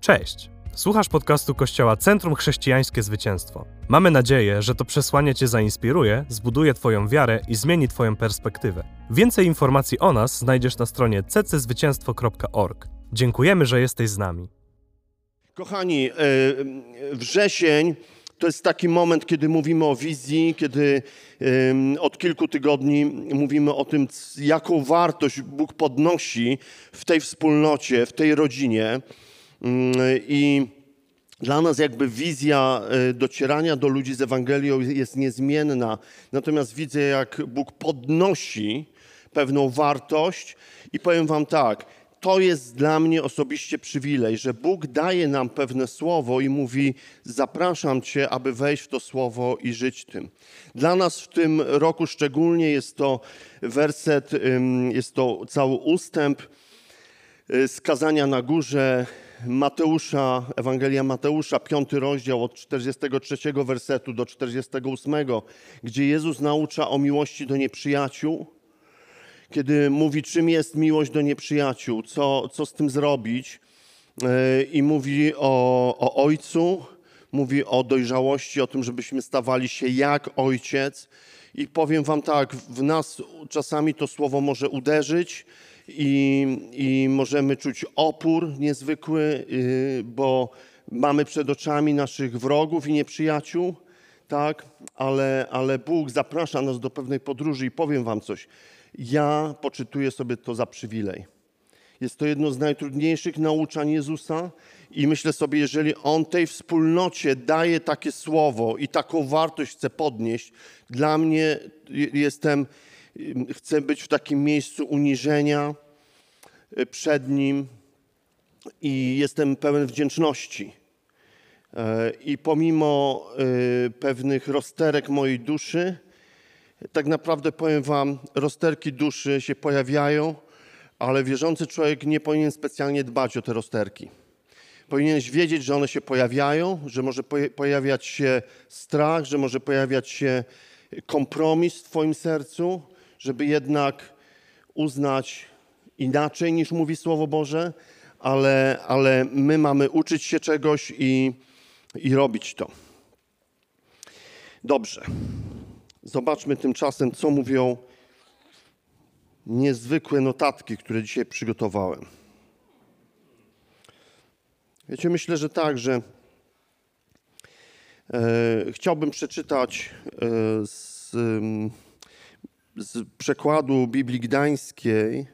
Cześć! Słuchasz podcastu Kościoła Centrum Chrześcijańskie Zwycięstwo. Mamy nadzieję, że to przesłanie Cię zainspiruje, zbuduje Twoją wiarę i zmieni Twoją perspektywę. Więcej informacji o nas znajdziesz na stronie cczwycięstwo.org. Dziękujemy, że jesteś z nami. Kochani, e, wrzesień to jest taki moment, kiedy mówimy o wizji, kiedy od kilku tygodni mówimy o tym, jaką wartość Bóg podnosi w tej wspólnocie, w tej rodzinie. Mm, I dla nas jakby wizja e, docierania do ludzi z Ewangelią jest niezmienna. Natomiast widzę, jak Bóg podnosi pewną wartość i powiem wam tak, to jest dla mnie osobiście przywilej, że Bóg daje nam pewne słowo i mówi: Zapraszam Cię, aby wejść w to słowo i żyć tym. Dla nas w tym roku szczególnie jest to werset, jest to cały ustęp y, skazania na górze Mateusza, Ewangelia Mateusza, piąty rozdział od 43 wersetu do 48, gdzie Jezus naucza o miłości do nieprzyjaciół kiedy mówi, czym jest miłość do nieprzyjaciół, co, co z tym zrobić. E, I mówi o, o ojcu, mówi o dojrzałości, o tym, żebyśmy stawali się jak ojciec. I powiem Wam tak, w nas czasami to słowo może uderzyć i, i możemy czuć opór niezwykły, y, bo mamy przed oczami naszych wrogów i nieprzyjaciół, tak? Ale, ale Bóg zaprasza nas do pewnej podróży i powiem Wam coś ja poczytuję sobie to za przywilej. Jest to jedno z najtrudniejszych nauczań Jezusa i myślę sobie, jeżeli On tej wspólnocie daje takie słowo i taką wartość chce podnieść, dla mnie jestem, chcę być w takim miejscu uniżenia e, przed Nim i jestem pełen wdzięczności. E, I pomimo e, pewnych rozterek mojej duszy, tak naprawdę powiem Wam, rozterki duszy się pojawiają, ale wierzący człowiek nie powinien specjalnie dbać o te rozterki. Powinieneś wiedzieć, że one się pojawiają, że może pojawiać się strach, że może pojawiać się kompromis w Twoim sercu, żeby jednak uznać inaczej niż mówi Słowo Boże, ale, ale my mamy uczyć się czegoś i, i robić to. Dobrze. Zobaczmy tymczasem, co mówią niezwykłe notatki, które dzisiaj przygotowałem. Wiecie, myślę, że tak, że e, chciałbym przeczytać e, z, z przekładu Biblii Gdańskiej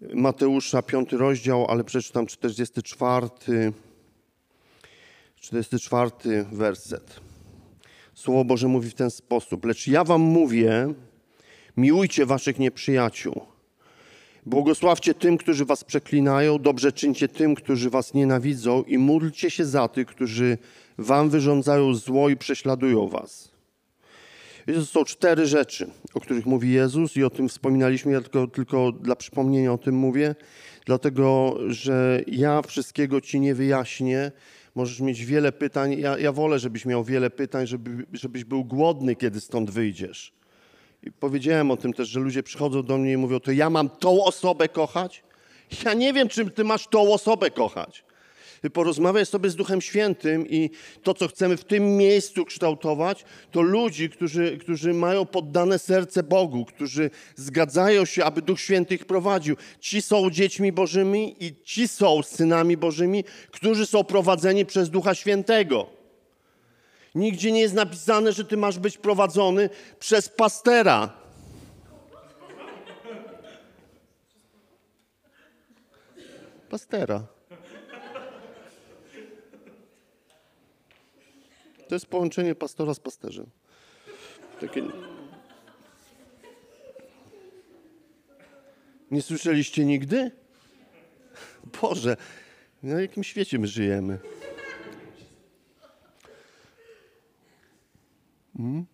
Mateusza, piąty rozdział, ale przeczytam 44, 44 werset. Słowo Boże mówi w ten sposób: Lecz ja wam mówię, miłujcie waszych nieprzyjaciół. Błogosławcie tym, którzy was przeklinają, dobrze czyńcie tym, którzy was nienawidzą i módlcie się za tych, którzy wam wyrządzają zło i prześladują was. To są cztery rzeczy, o których mówi Jezus i o tym wspominaliśmy, ja tylko, tylko dla przypomnienia o tym mówię, dlatego że ja wszystkiego ci nie wyjaśnię, Możesz mieć wiele pytań. Ja, ja wolę, żebyś miał wiele pytań, żeby, żebyś był głodny, kiedy stąd wyjdziesz. I powiedziałem o tym też, że ludzie przychodzą do mnie i mówią, to ja mam tą osobę kochać? Ja nie wiem, czym ty masz tą osobę kochać porozmawiaj sobie z Duchem Świętym i to, co chcemy w tym miejscu kształtować, to ludzi, którzy, którzy mają poddane serce Bogu, którzy zgadzają się, aby Duch Święty ich prowadził. Ci są dziećmi Bożymi i ci są synami Bożymi, którzy są prowadzeni przez Ducha Świętego. Nigdzie nie jest napisane, że ty masz być prowadzony przez pastera. Pastera. To jest połączenie pastora z pasterzem. Takie... Nie słyszeliście nigdy? Boże, na jakim świecie my żyjemy? Hmm?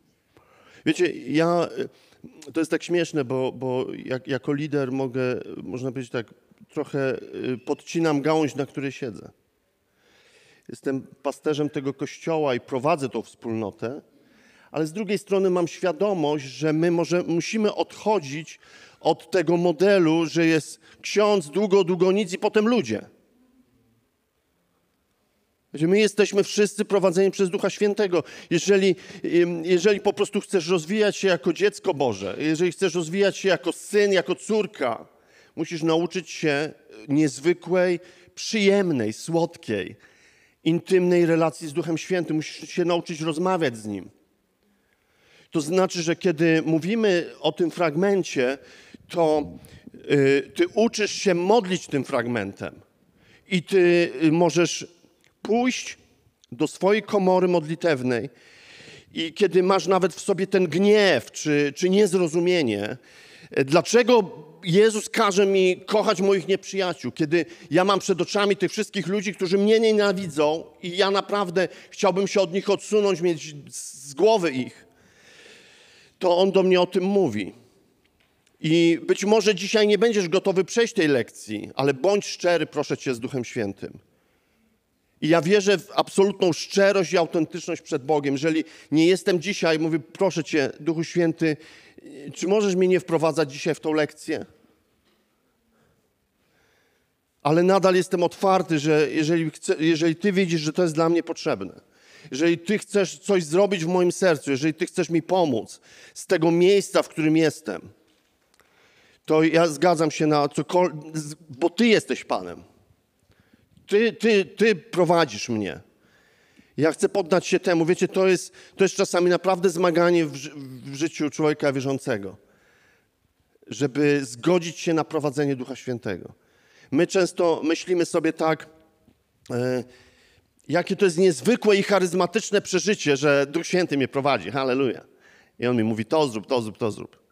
Wiecie, ja, to jest tak śmieszne, bo, bo jak, jako lider mogę, można powiedzieć tak, trochę y, podcinam gałąź, na której siedzę. Jestem pasterzem tego kościoła i prowadzę tą wspólnotę, ale z drugiej strony mam świadomość, że my może musimy odchodzić od tego modelu, że jest ksiądz, długo, długo nic i potem ludzie. My jesteśmy wszyscy prowadzeni przez Ducha Świętego. Jeżeli, jeżeli po prostu chcesz rozwijać się jako dziecko Boże, jeżeli chcesz rozwijać się jako syn, jako córka, musisz nauczyć się niezwykłej, przyjemnej, słodkiej, intymnej relacji z Duchem Świętym. Musisz się nauczyć rozmawiać z Nim. To znaczy, że kiedy mówimy o tym fragmencie, to y, ty uczysz się modlić tym fragmentem. I ty y, możesz pójść do swojej komory modlitewnej i kiedy masz nawet w sobie ten gniew czy, czy niezrozumienie, dlaczego Jezus każe mi kochać moich nieprzyjaciół, kiedy ja mam przed oczami tych wszystkich ludzi, którzy mnie nienawidzą i ja naprawdę chciałbym się od nich odsunąć, mieć z głowy ich, to On do mnie o tym mówi. I być może dzisiaj nie będziesz gotowy przejść tej lekcji, ale bądź szczery, proszę Cię, z Duchem Świętym. I ja wierzę w absolutną szczerość i autentyczność przed Bogiem. Jeżeli nie jestem dzisiaj, mówię, proszę Cię, Duchu Święty, czy możesz mnie nie wprowadzać dzisiaj w tą lekcję? Ale nadal jestem otwarty, że jeżeli, chcę, jeżeli Ty widzisz, że to jest dla mnie potrzebne, jeżeli Ty chcesz coś zrobić w moim sercu, jeżeli Ty chcesz mi pomóc z tego miejsca, w którym jestem, to ja zgadzam się na cokolwiek, bo Ty jesteś Panem. Ty, ty, ty prowadzisz mnie. Ja chcę poddać się temu. Wiecie, to jest, to jest czasami naprawdę zmaganie w, w życiu człowieka wierzącego, żeby zgodzić się na prowadzenie Ducha Świętego. My często myślimy sobie tak, e, jakie to jest niezwykłe i charyzmatyczne przeżycie, że Duch Święty mnie prowadzi. Halleluja. I On mi mówi to zrób, to zrób, to zrób.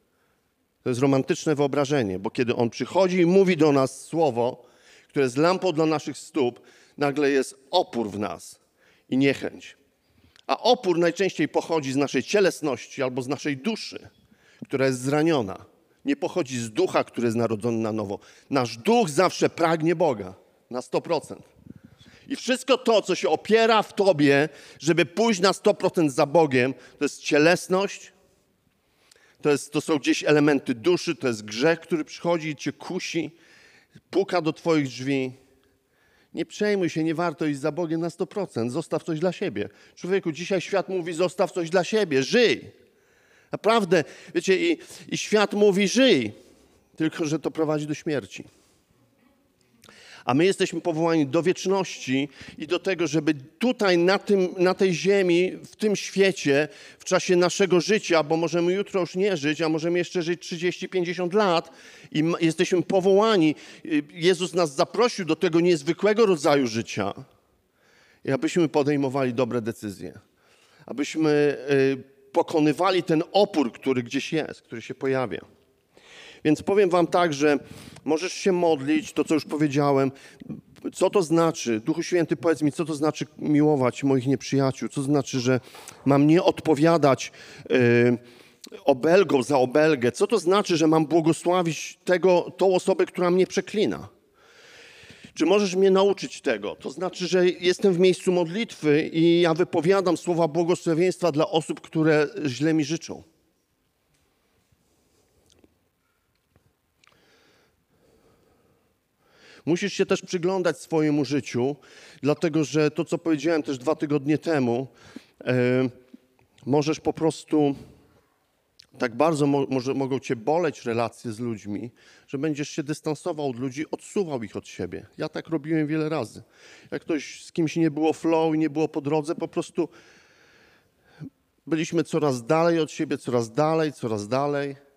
To jest romantyczne wyobrażenie, bo kiedy On przychodzi i mówi do nas słowo, które jest lampą dla naszych stóp, nagle jest opór w nas i niechęć. A opór najczęściej pochodzi z naszej cielesności albo z naszej duszy, która jest zraniona. Nie pochodzi z ducha, który jest narodzony na nowo. Nasz duch zawsze pragnie Boga na 100%. I wszystko to, co się opiera w tobie, żeby pójść na 100% za Bogiem, to jest cielesność, to, jest, to są gdzieś elementy duszy, to jest grzech, który przychodzi i cię kusi, puka do Twoich drzwi. Nie przejmuj się, nie warto iść za Bogiem na 100%. Zostaw coś dla siebie. Człowieku, dzisiaj świat mówi: zostaw coś dla siebie, żyj. Naprawdę, wiecie, i, i świat mówi: żyj, tylko że to prowadzi do śmierci. A my jesteśmy powołani do wieczności i do tego, żeby tutaj na, tym, na tej ziemi, w tym świecie, w czasie naszego życia, bo możemy jutro już nie żyć, a możemy jeszcze żyć 30-50 lat i jesteśmy powołani. Jezus nas zaprosił do tego niezwykłego rodzaju życia i abyśmy podejmowali dobre decyzje. Abyśmy y, pokonywali ten opór, który gdzieś jest, który się pojawia. Więc powiem Wam tak, że możesz się modlić, to co już powiedziałem. Co to znaczy? Duchu Święty, powiedz mi, co to znaczy miłować moich nieprzyjaciół? Co to znaczy, że mam nie odpowiadać yy, obelgą za obelgę? Co to znaczy, że mam błogosławić tego, tą osobę, która mnie przeklina? Czy możesz mnie nauczyć tego? To znaczy, że jestem w miejscu modlitwy i ja wypowiadam słowa błogosławieństwa dla osób, które źle mi życzą. Musisz się też przyglądać swojemu życiu, dlatego że to, co powiedziałem też dwa tygodnie temu, e, możesz po prostu tak bardzo mo może, mogą cię boleć relacje z ludźmi, że będziesz się dystansował od ludzi, odsuwał ich od siebie. Ja tak robiłem wiele razy. Jak ktoś z kimś nie było flow i nie było po drodze, po prostu byliśmy coraz dalej od siebie, coraz dalej, coraz dalej.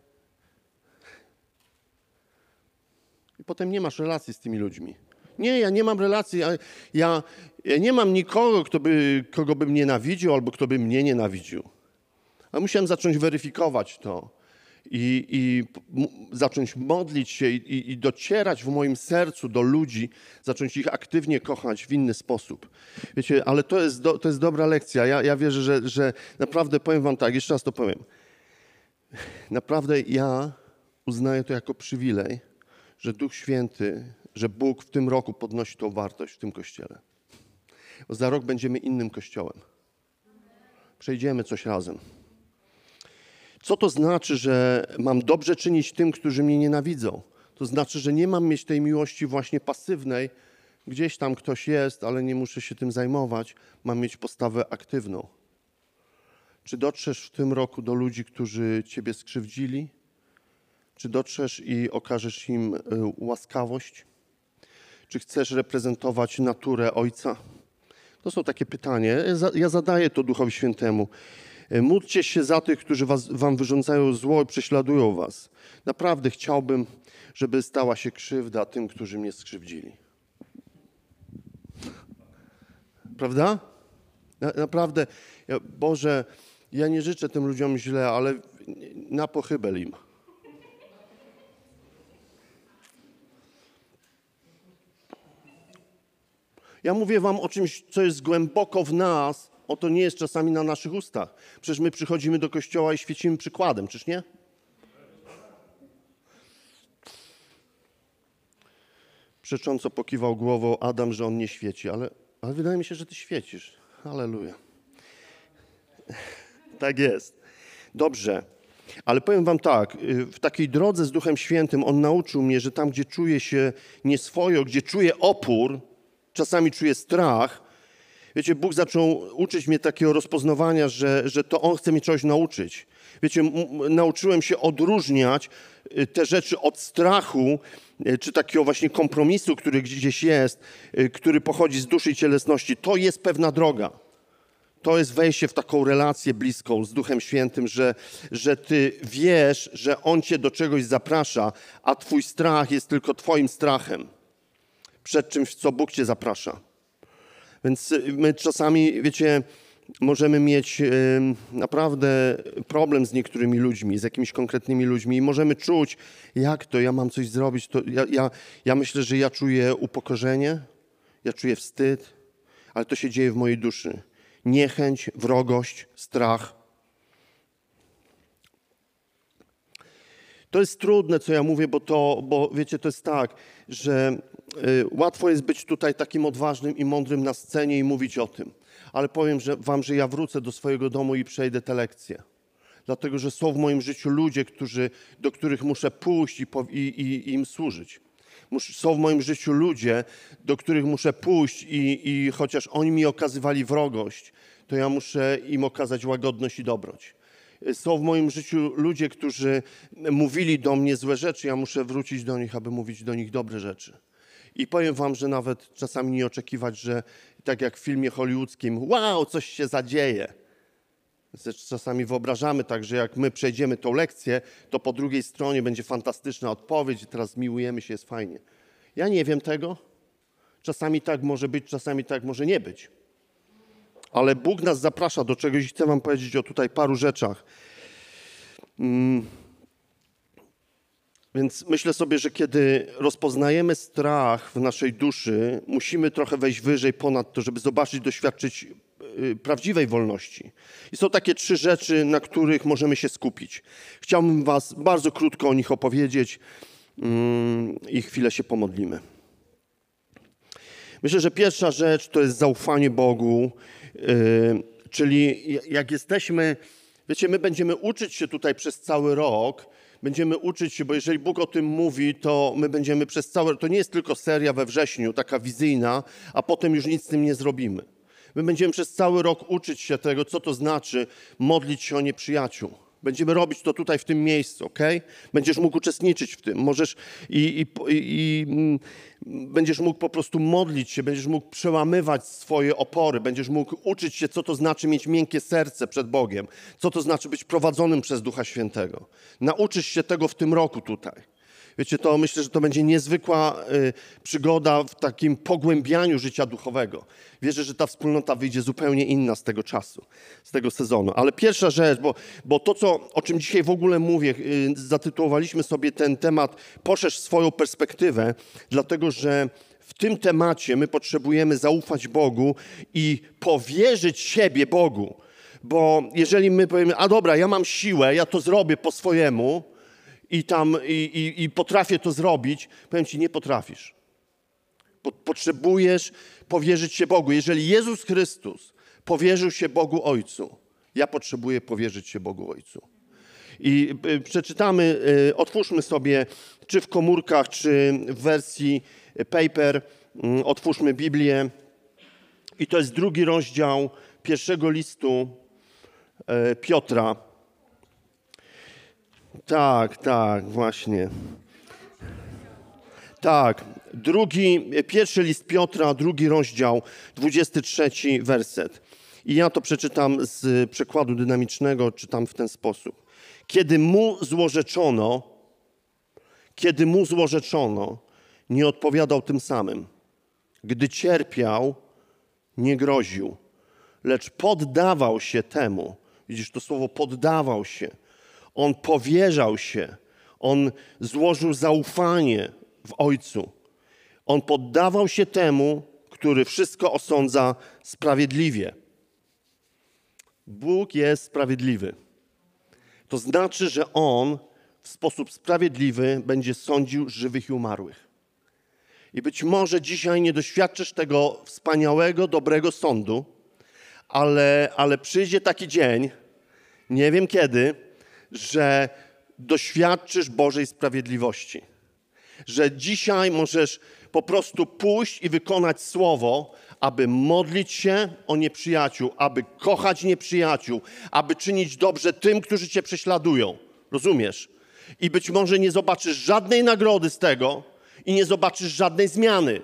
I potem nie masz relacji z tymi ludźmi. Nie, ja nie mam relacji, ja, ja, ja nie mam nikogo, kto by, kogo bym nienawidził albo kto by mnie nienawidził. A musiałem zacząć weryfikować to i, i zacząć modlić się i, i, docierać w moim sercu do ludzi, zacząć ich aktywnie kochać w inny sposób. Wiecie, ale to jest, do, to jest dobra lekcja. Ja, ja wierzę, że, że naprawdę powiem wam tak, jeszcze raz to powiem. Naprawdę ja uznaję to jako przywilej, że Duch Święty, że Bóg w tym roku podnosi tą wartość w tym kościele. Bo za rok będziemy innym kościołem. Przejdziemy coś razem. Co to znaczy, że mam dobrze czynić tym, którzy mnie nienawidzą? To znaczy, że nie mam mieć tej miłości właśnie pasywnej, Gdzieś tam ktoś jest, ale nie muszę się tym zajmować. Mam mieć postawę aktywną. Czy dotrzesz w tym roku do ludzi, którzy ciebie skrzywdzili? Czy dotrzesz i okażesz im y, łaskawość? Czy chcesz reprezentować naturę Ojca? To są takie pytania. Ja zadaję to Duchowi Świętemu. Y, módlcie się za tych, którzy was, wam wyrządzają zło i prześladują was. Naprawdę chciałbym, żeby stała się krzywda tym, którzy mnie skrzywdzili. Prawda? Naprawdę, Boże, ja nie życzę tym ludziom źle, ale na pochybel im. Ja mówię wam o czymś, co jest głęboko w nas, o to nie jest czasami na naszych ustach. Przecież my przychodzimy do kościoła i świecimy przykładem, czyż nie? Przecząco pokiwał głową Adam, że on nie świeci, ale, ale wydaje mi się, że ty świecisz. Halleluja. Tak jest. Dobrze. Ale powiem wam tak, y, w takiej drodze z Duchem Świętym on nauczył mnie, że tam, gdzie czuję się nieswojo, gdzie czuję opór, czasami czuję strach, wiecie, Bóg zaczął uczyć mnie takiego rozpoznawania, że, że to On chce mnie czegoś nauczyć. Wiecie, nauczyłem się odróżniać y, te rzeczy od strachu, y, czy takiego właśnie kompromisu, który gdzieś jest, który pochodzi z duszy i cielesności. To jest pewna droga to jest wejście w taką relację bliską z Duchem Świętym, że, że ty wiesz, że On cię do czegoś zaprasza, a twój strach jest tylko twoim strachem przed czymś, co Bóg cię zaprasza. Więc y, my czasami, wiecie, możemy mieć y, naprawdę problem z niektórymi ludźmi, z jakimiś konkretnymi ludźmi i możemy czuć, jak to, ja mam coś zrobić. To ja, ja, ja myślę, że ja czuję upokorzenie, ja czuję wstyd, ale to się dzieje w mojej duszy niechęć, wrogość, strach. To jest trudne, co ja mówię, bo to, bo wiecie, to jest tak, że y, łatwo jest być tutaj takim odważnym i mądrym na scenie i mówić o tym. Ale powiem że, wam, że ja wrócę do swojego domu i przejdę te lekcje. Dlatego, że są w moim życiu ludzie, którzy, do których muszę pójść i, i, i, im służyć są w moim życiu ludzie, do których muszę pójść i chociaż oni mi okazywali wrogość, to ja muszę im okazać łagodność i dobroć. Są w moim życiu ludzie, którzy mówili do mnie złe rzeczy, ja muszę wrócić do nich, aby mówić do nich dobre rzeczy. I powiem wam, że nawet czasami nie oczekiwać, że tak jak w filmie hollywoodzkim, wow, coś się zadzieje. Czasami wyobrażamy tak, że jak my przejdziemy tą lekcję, to po drugiej stronie będzie fantastyczna odpowiedź teraz miłujemy się, jest fajnie. Ja nie wiem tego. Czasami tak może być, czasami tak może nie być. Ale Bóg nas zaprasza do czegoś i chcę wam powiedzieć o tutaj paru rzeczach. Hmm. Więc myślę sobie, że kiedy rozpoznajemy strach w naszej duszy, musimy trochę wejść wyżej ponad to, żeby zobaczyć, doświadczyć Y, prawdziwej wolności. I są takie trzy rzeczy, na których możemy się skupić. Chciałbym Was bardzo krótko o nich opowiedzieć mm, i chwilę się pomodlimy. Myślę, że pierwsza rzecz to jest zaufanie Bogu, czyli jak jesteśmy, wiecie, my będziemy uczyć się tutaj przez cały rok, będziemy uczyć się, bo jeżeli Bóg o tym mówi, to my będziemy przez cały to nie jest tylko seria we wrześniu, taka wizyjna, a potem już nic z tym nie zrobimy. My będziemy przez cały rok uczyć się tego, co to znaczy modlić się o nieprzyjaciół. Będziemy robić to tutaj w tym miejscu, ok? Będziesz mógł uczestniczyć w tym. Możesz i, i, i, mm, będziesz mógł po prostu modlić się, będziesz mógł przełamywać swoje opory, będziesz mógł uczyć się, co to znaczy mieć miękkie serce przed Bogiem, co to znaczy być prowadzonym przez Ducha Świętego. Nauczysz się tego w tym roku tutaj. Wiecie, to myślę, że to będzie niezwykła y, przygoda w takim pogłębianiu życia duchowego. Wierzę, że ta wspólnota wyjdzie zupełnie inna z tego czasu, z tego sezonu. Ale pierwsza rzecz, bo, bo to, co, o czym dzisiaj w ogóle mówię, y, zatytułowaliśmy sobie ten temat Poszerz swoją perspektywę, dlatego że w tym temacie my potrzebujemy zaufać Bogu i powierzyć siebie Bogu. Bo jeżeli my powiemy, a dobra, ja mam siłę, ja to zrobię po swojemu, i tam i, i, i potrafię to zrobić, powiem ci, nie potrafisz. Potrzebujesz powierzyć się Bogu. Jeżeli Jezus Chrystus powierzył się Bogu Ojcu, ja potrzebuję powierzyć się Bogu Ojcu. I y, przeczytamy, y, otwórzmy sobie, czy w komórkach, czy w wersji paper, mm, otwórzmy Biblię. I to jest drugi rozdział pierwszego listu e, Piotra. Tak, tak, właśnie. Tak, drugi, pierwszy list Piotra, drugi rozdział, 23 werset. I ja to przeczytam z przekładu dynamicznego, czytam w ten sposób. Kiedy mu złorzeczono, kiedy mu złorzeczono, nie odpowiadał tym samym. Gdy cierpiał, nie groził, lecz poddawał się temu. Widzisz to słowo poddawał się. On powierzał się. On złożył zaufanie w Ojcu. On poddawał się temu, który wszystko osądza sprawiedliwie. Bóg jest sprawiedliwy. To znaczy, że On w sposób sprawiedliwy będzie sądził żywych i umarłych. I być może dzisiaj nie doświadczysz tego wspaniałego, dobrego sądu, ale, ale przyjdzie taki dzień, nie wiem kiedy, że doświadczysz Bożej sprawiedliwości. Że dzisiaj możesz po prostu pójść i wykonać słowo, aby modlić się o nieprzyjaciół, aby kochać nieprzyjaciół, aby czynić dobrze tym, którzy cię prześladują. Rozumiesz? I być może nie zobaczysz żadnej nagrody z tego i nie zobaczysz żadnej zmiany.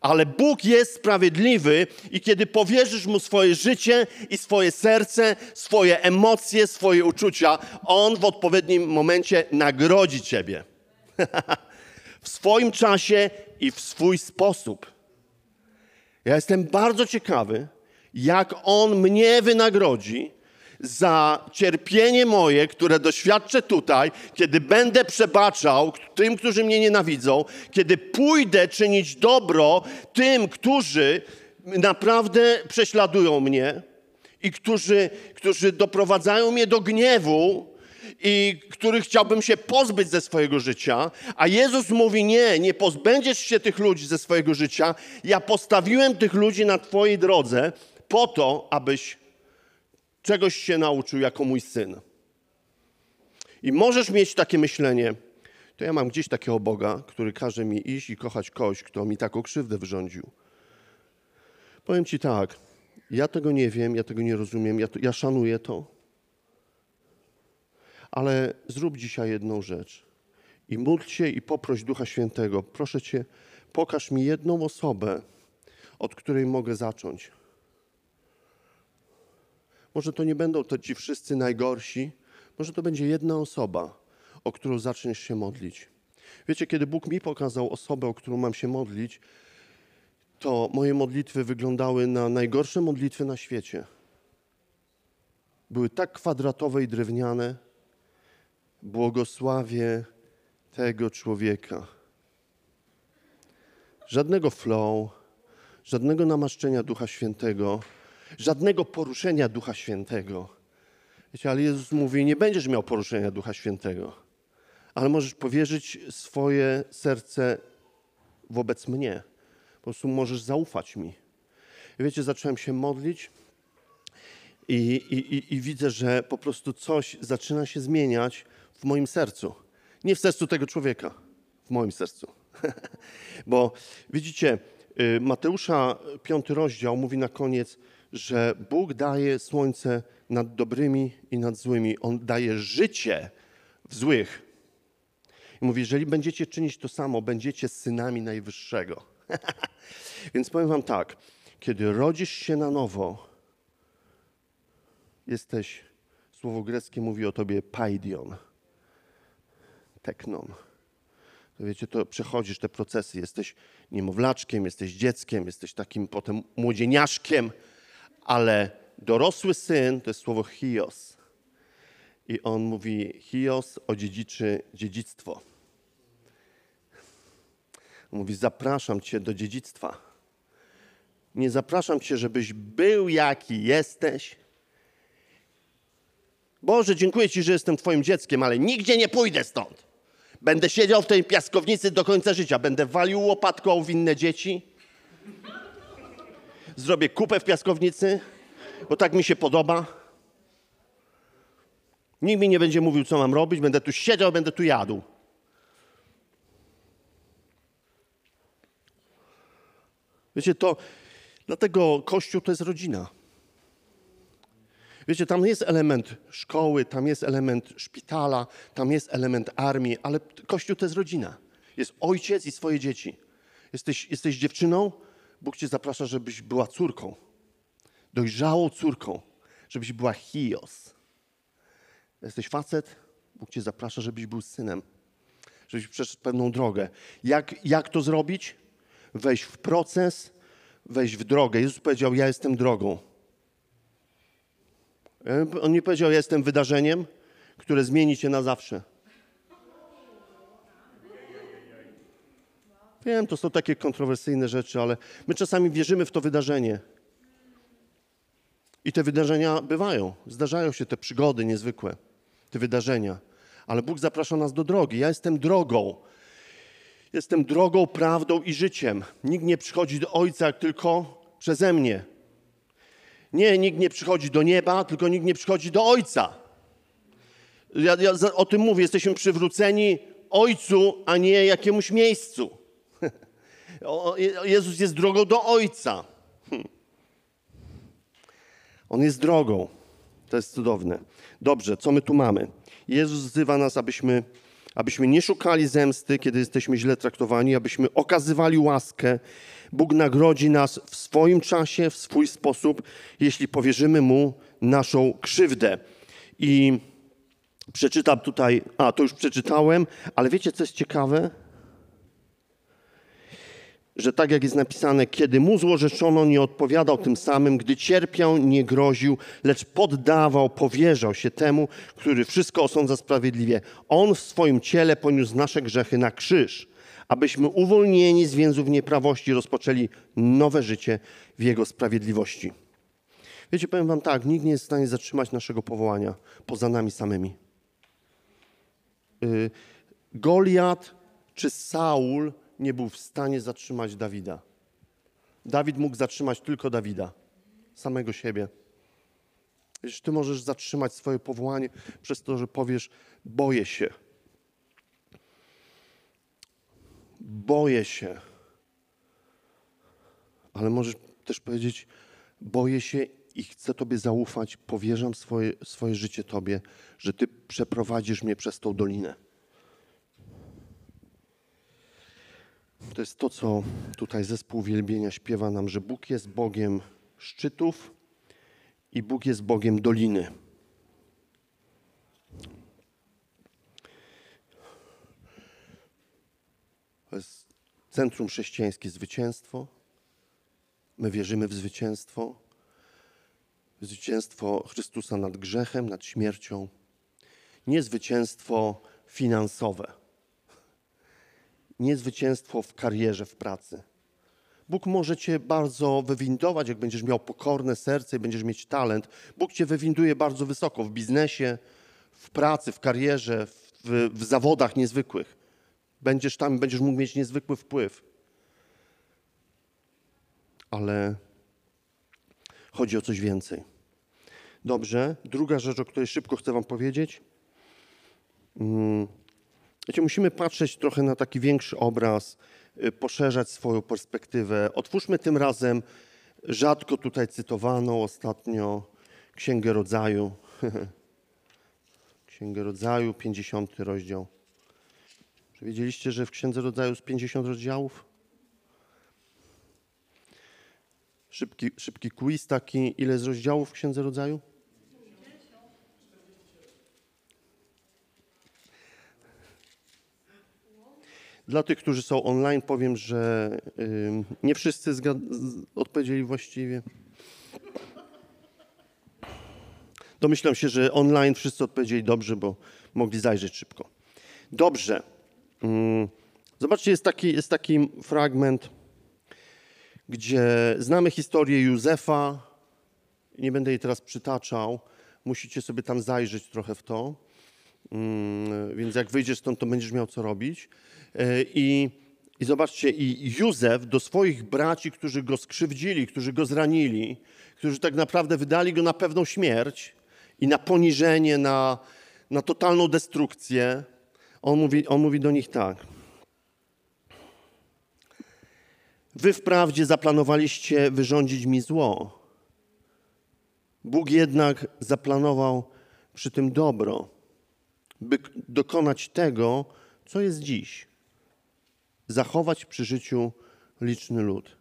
Ale Bóg jest sprawiedliwy i kiedy powierzysz Mu swoje życie i swoje serce, swoje emocje, swoje uczucia, On w odpowiednim momencie nagrodzi Ciebie. w swoim czasie i w swój sposób. Ja jestem bardzo ciekawy, jak On mnie wynagrodzi za cierpienie moje, które doświadczę tutaj, kiedy będę przebaczał tym, którzy mnie nienawidzą, kiedy pójdę czynić dobro tym, którzy naprawdę prześladują mnie i którzy, którzy doprowadzają mnie do gniewu, i których chciałbym się pozbyć ze swojego życia, a Jezus mówi: Nie, nie pozbędziesz się tych ludzi ze swojego życia. Ja postawiłem tych ludzi na Twojej drodze po to, abyś czegoś się nauczył jako mój syn. I możesz mieć takie myślenie, to ja mam gdzieś takiego Boga, który każe mi iść i kochać kogoś, kto mi taką krzywdę wyrządził. Powiem Ci tak, ja tego nie wiem, ja tego nie rozumiem, ja, to, ja szanuję to, ale zrób dzisiaj jedną rzecz i módl się i poproś Ducha Świętego. Proszę Cię, pokaż mi jedną osobę, od której mogę zacząć. Może to nie będą to ci wszyscy najgorsi, może to będzie jedna osoba, o którą zaczniesz się modlić. Wiecie, kiedy Bóg mi pokazał osobę, o którą mam się modlić, to moje modlitwy wyglądały na najgorsze modlitwy na świecie. Były tak kwadratowe i drewniane. Błogosławię tego człowieka. Żadnego flow, żadnego namaszczenia Ducha Świętego żadnego poruszenia Ducha Świętego. Wiecie, ale Jezus mówi, nie będziesz miał poruszenia Ducha Świętego, ale możesz powierzyć swoje serce wobec mnie. Po prostu możesz zaufać mi. I wiecie, zacząłem się modlić i, i, i widzę, że po prostu coś zaczyna się zmieniać w moim sercu. Nie w sercu tego człowieka, w moim sercu. Bo widzicie, y, Mateusza, piąty rozdział, mówi na koniec, że Bóg daje słońce nad dobrymi i nad złymi. On daje życie w złych. I mówi, jeżeli będziecie czynić to samo, będziecie synami Najwyższego. Więc powiem wam tak, kiedy rodzisz się na nowo, jesteś, słowo greckie mówi o tobie paidion, teknon. To wiecie, to przechodzisz te procesy, jesteś niemowlaczkiem, jesteś dzieckiem, jesteś takim potem młodzieniaszkiem, ale dorosły syn to jest słowo hios. I on mówi, hios odziedziczy dziedzictwo. Mówi, zapraszam cię do dziedzictwa. Nie zapraszam cię, żebyś był jaki jesteś. Boże, dziękuję ci, że jestem twoim dzieckiem, ale nigdzie nie pójdę stąd. Będę siedział w tej piaskownicy do końca życia. Będę walił łopatką w inne dzieci zrobię kupę w piaskownicy, bo tak mi się podoba. Nikt mi nie będzie mówił, co mam robić, będę tu siedział, będę tu jadł. Wiecie, to dlatego Kościół to jest rodzina. Wiecie, tam jest element szkoły, tam jest element szpitala, tam jest element armii, ale Kościół to jest rodzina. Jest ojciec i swoje dzieci. Jesteś, jesteś dziewczyną, Bóg cię zaprasza, żebyś była córką. Dojrzałą córką, żebyś była hios. Jesteś facet, Bóg cię zaprasza, żebyś był synem. Żebyś przeszedł pewną drogę. Jak, jak to zrobić? Wejść w proces, wejść w drogę. Jezus powiedział, ja jestem drogą. On nie powiedział, ja jestem wydarzeniem, które zmieni cię na zawsze. Wiem, to są takie kontrowersyjne rzeczy, ale my czasami wierzymy w to wydarzenie. I te wydarzenia bywają. Zdarzają się te przygody niezwykłe, te wydarzenia. Ale Bóg zaprasza nas do drogi. Ja jestem drogą. Jestem drogą, prawdą i życiem. Nikt nie przychodzi do Ojca tylko przeze mnie. Nie, nikt nie przychodzi do nieba, tylko nikt nie przychodzi do Ojca. Ja, ja o tym mówię. Jesteśmy przywróceni Ojcu, a nie jakiemuś miejscu. Jezus jest drogą do Ojca. Hmm. On jest drogą. To jest cudowne. Dobrze, co my tu mamy? Jezus wzywa nas, abyśmy, abyśmy nie szukali zemsty, kiedy jesteśmy źle traktowani, abyśmy okazywali łaskę. Bóg nagrodzi nas w swoim czasie, w swój sposób, jeśli powierzymy Mu naszą krzywdę. I przeczytam tutaj, a to już przeczytałem, ale wiecie, co jest ciekawe? Że tak jak jest napisane, kiedy mu złorzeczono, nie odpowiadał tym samym, gdy cierpiał, nie groził, lecz poddawał, powierzał się temu, który wszystko osądza sprawiedliwie. On w swoim ciele poniósł nasze grzechy na krzyż, abyśmy uwolnieni z więzów nieprawości rozpoczęli nowe życie w Jego sprawiedliwości. Wiecie, powiem wam tak, nikt nie jest w stanie zatrzymać naszego powołania poza nami samymi. Y, Goliat czy Saul – nie był w stanie zatrzymać Dawida. Dawid mógł zatrzymać tylko Dawida, samego siebie. Wiesz, ty możesz zatrzymać swoje powołanie przez to, że powiesz: Boję się. Boję się. Ale możesz też powiedzieć: Boję się i chcę Tobie zaufać, powierzam swoje, swoje życie Tobie, że Ty przeprowadzisz mnie przez tą dolinę. To jest to, co tutaj zespół wielbienia śpiewa nam, że Bóg jest Bogiem szczytów i Bóg jest Bogiem doliny. To jest centrum chrześcijańskie zwycięstwo. My wierzymy w zwycięstwo. Zwycięstwo Chrystusa nad grzechem, nad śmiercią. Nie zwycięstwo finansowe nie zwycięstwo w karierze, w pracy. Bóg może cię bardzo wywindować, jak będziesz miał pokorne serce i będziesz mieć talent. Bóg cię wywinduje bardzo wysoko w biznesie, w pracy, w karierze, w, w zawodach niezwykłych. Będziesz tam, będziesz mógł mieć niezwykły wpływ. Ale chodzi o coś więcej. Dobrze. Druga rzecz, o której szybko chcę Wam powiedzieć. Hmm Wiecie, musimy patrzeć trochę na taki większy obraz, y, poszerzać swoją perspektywę. Otwórzmy tym razem rzadko tutaj cytowaną ostatnio Księgę Rodzaju. Księgę Rodzaju, 50 rozdział. Czy wiedzieliście, że w Księdze Rodzaju jest 50 rozdziałów? Szybki, szybki quiz taki. Ile jest rozdziałów w Księdze Rodzaju? Dla tych, którzy są online, powiem, że nie wszyscy odpowiedzieli właściwie. Domyślam się, że online wszyscy odpowiedzieli dobrze, bo mogli zajrzeć szybko. Dobrze. Zobaczcie, jest taki, jest taki fragment, gdzie znamy historię Józefa. Nie będę jej teraz przytaczał. Musicie sobie tam zajrzeć trochę w to. Więc jak wyjdziesz stąd, to będziesz miał co robić. E, I, I zobaczcie, i Józef do swoich braci, którzy go skrzywdzili, którzy go zranili, którzy tak naprawdę wydali go na pewną śmierć i na poniżenie, na, na totalną destrukcję, on mówi, on mówi do nich tak. Wy wprawdzie zaplanowaliście wyrządzić mi zło. Bóg jednak zaplanował przy tym dobro, by dokonać tego, co jest dziś. Zachować przy życiu liczny lud.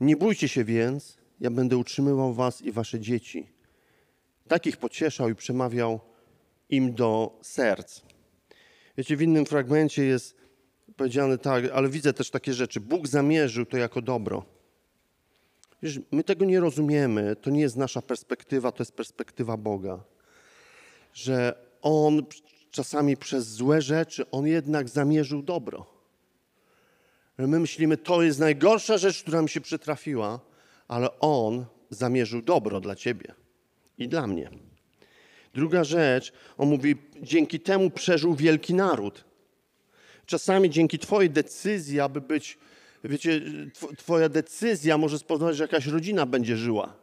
Nie bójcie się więc, ja będę utrzymywał was i wasze dzieci. Takich pocieszał i przemawiał im do serc. Wiecie, w innym fragmencie jest powiedziane tak, ale widzę też takie rzeczy. Bóg zamierzył to jako dobro. Wiesz, my tego nie rozumiemy, to nie jest nasza perspektywa, to jest perspektywa Boga. Że On czasami przez złe rzeczy, On jednak zamierzył dobro. My myślimy, to jest najgorsza rzecz, która mi się przytrafiła, ale On zamierzył dobro dla ciebie i dla mnie. Druga rzecz, on mówi, dzięki temu przeżył wielki naród. Czasami dzięki Twojej decyzji, aby być, wiecie, Twoja decyzja może spowodować, że jakaś rodzina będzie żyła.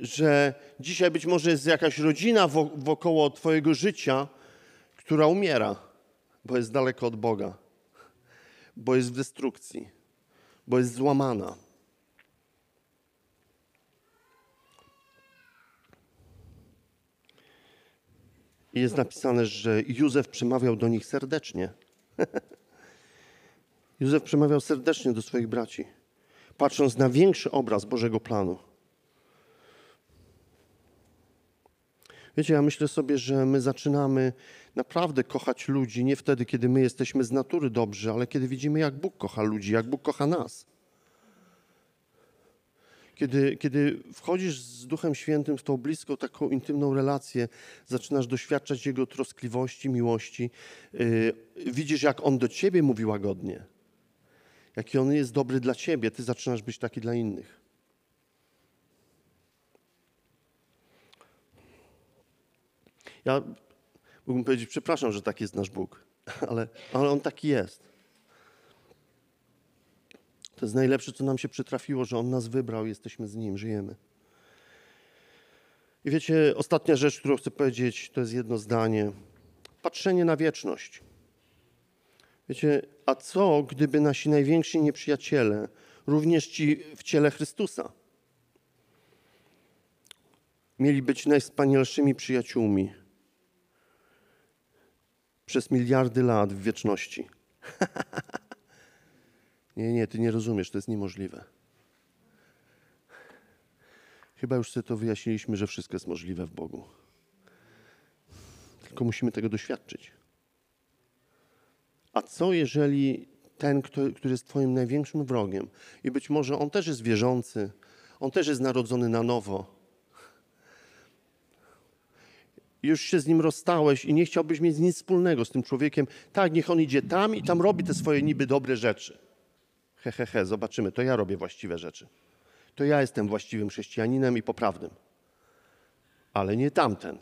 Że dzisiaj być może jest jakaś rodzina wokoło Twojego życia, która umiera, bo jest daleko od Boga, bo jest w destrukcji, bo jest złamana. I jest napisane, że Józef przemawiał do nich serdecznie. Józef przemawiał serdecznie do swoich braci, patrząc na większy obraz Bożego planu. Wiecie, ja myślę sobie, że my zaczynamy naprawdę kochać ludzi nie wtedy, kiedy my jesteśmy z natury dobrzy, ale kiedy widzimy, jak Bóg kocha ludzi, jak Bóg kocha nas. Kiedy, kiedy wchodzisz z Duchem Świętym w tą bliską, taką intymną relację, zaczynasz doświadczać Jego troskliwości, miłości, yy, widzisz, jak On do ciebie mówi łagodnie, jaki On jest dobry dla ciebie, ty zaczynasz być taki dla innych. Ja mógłbym powiedzieć, przepraszam, że taki jest nasz Bóg, ale, ale On taki jest. To jest najlepsze, co nam się przytrafiło, że On nas wybrał, jesteśmy z Nim, żyjemy. I wiecie, ostatnia rzecz, którą chcę powiedzieć, to jest jedno zdanie. Patrzenie na wieczność. Wiecie, a co, gdyby nasi najwięksi nieprzyjaciele, również ci w ciele Chrystusa, mieli być najwspanialszymi przyjaciółmi przez miliardy lat w wieczności? Nie, nie, ty nie rozumiesz, to jest niemożliwe. Chyba już sobie to wyjaśniliśmy, że wszystko jest możliwe w Bogu. Tylko musimy tego doświadczyć. A co jeżeli ten, kto, który jest Twoim największym wrogiem, i być może on też jest wierzący, on też jest narodzony na nowo, już się z nim rozstałeś i nie chciałbyś mieć nic wspólnego z tym człowiekiem, tak, niech on idzie tam i tam robi te swoje niby dobre rzeczy he, he, he, zobaczymy, to ja robię właściwe rzeczy. To ja jestem właściwym chrześcijaninem i poprawnym. Ale nie tamten.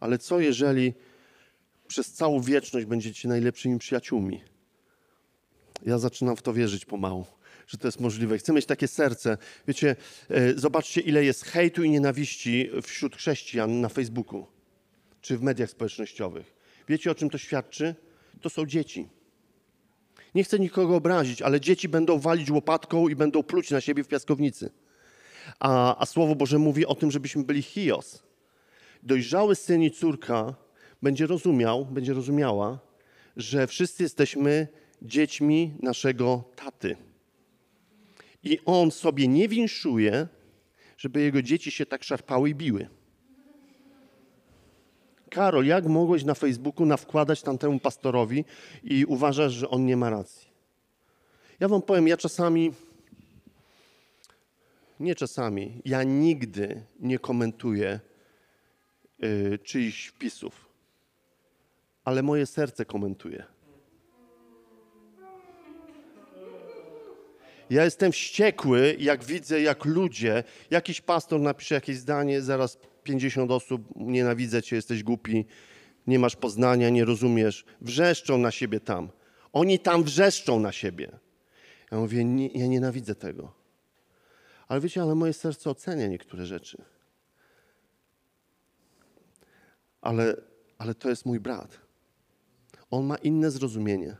Ale co jeżeli przez całą wieczność będziecie najlepszymi przyjaciółmi? Ja zaczynam w to wierzyć pomału, że to jest możliwe. Chcę mieć takie serce. Wiecie, e, zobaczcie, ile jest hejtu i nienawiści wśród chrześcijan na Facebooku czy w mediach społecznościowych. Wiecie, o czym to świadczy? To są dzieci. Nie chcę nikogo obrazić, ale dzieci będą walić łopatką i będą pluć na siebie w piaskownicy. A, a Słowo Boże mówi o tym, żebyśmy byli hios. Dojrzały syn i córka będzie rozumiał, będzie rozumiała, że wszyscy jesteśmy dziećmi naszego taty. I on sobie nie winszuje, żeby jego dzieci się tak szarpały i biły. Karol, jak mogłeś na Facebooku nawkładać tamtemu pastorowi i uważasz, że on nie ma racji? Ja wam powiem, ja czasami, nie czasami, ja nigdy nie komentuję yy, czyichś wpisów, ale moje serce komentuje. Ja jestem wściekły, jak widzę, jak ludzie, jakiś pastor napisze jakieś zdanie, zaraz 50 osób, nienawidzę cię, jesteś głupi, nie masz poznania, nie rozumiesz. Wrzeszczą na siebie tam. Oni tam wrzeszczą na siebie. Ja mówię, nie, ja nienawidzę tego. Ale wiecie, ale moje serce ocenia niektóre rzeczy. Ale, ale to jest mój brat. On ma inne zrozumienie.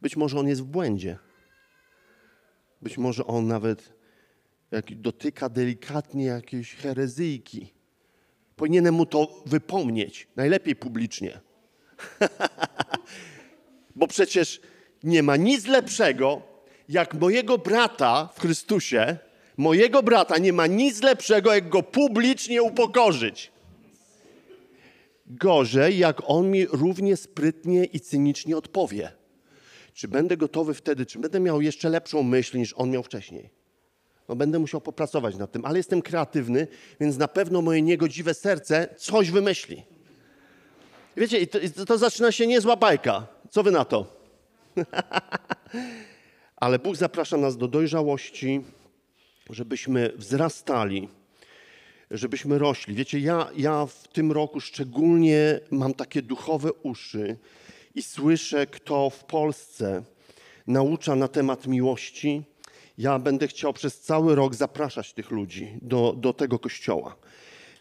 Być może on jest w błędzie. Być może on nawet jak dotyka delikatnie jakiejś herezyjki. Powinienem mu to wypomnieć, najlepiej publicznie. Bo przecież nie ma nic lepszego, jak mojego brata w Chrystusie, mojego brata nie ma nic lepszego, jak go publicznie upokorzyć. Gorzej, jak on mi równie sprytnie i cynicznie odpowie. Czy będę gotowy wtedy, czy będę miał jeszcze lepszą myśl niż on miał wcześniej? No będę musiał popracować nad tym, ale jestem kreatywny, więc na pewno moje niegodziwe serce coś wymyśli. Wiecie, to, to zaczyna się niezła bajka. Co wy na to? ale Bóg zaprasza nas do dojrzałości, żebyśmy wzrastali, żebyśmy rośli. Wiecie, ja, ja w tym roku szczególnie mam takie duchowe uszy i słyszę, kto w Polsce naucza na temat miłości. Ja będę chciał przez cały rok zapraszać tych ludzi do, do tego kościoła.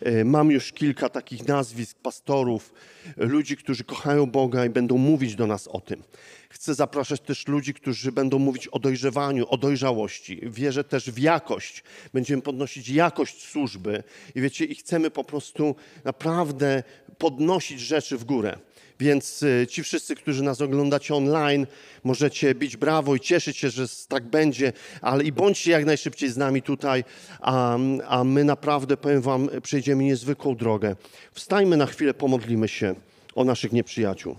E, Mam już kilka takich nazwisk pastorów, ludzi, którzy kochają Boga i będą mówić do nas o tym. Chcę zapraszać też ludzi, którzy będą mówić o dojrzewaniu, o dojrzałości. Wierzę też w jakość. Będziemy podnosić jakość służby i wiecie, i chcemy po prostu naprawdę podnosić rzeczy w górę. Więc y, ci wszyscy, którzy nas oglądacie online, możecie bić brawo i cieszyć się, że tak będzie, ale i bądźcie jak najszybciej z nami tutaj, a, a my naprawdę, powiem wam, przejdziemy niezwykłą drogę. Wstajmy na chwilę, pomodlimy się o naszych nieprzyjaciół.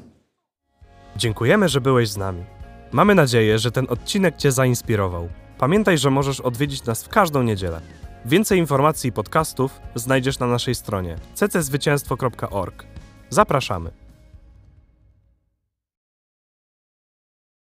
Dziękujemy, że byłeś z nami. Mamy nadzieję, że ten odcinek Cię zainspirował. Pamiętaj, że możesz odwiedzić nas w każdą niedzielę. Więcej informacji i podcastów znajdziesz na naszej stronie cczwycięstwo.org. Zapraszamy.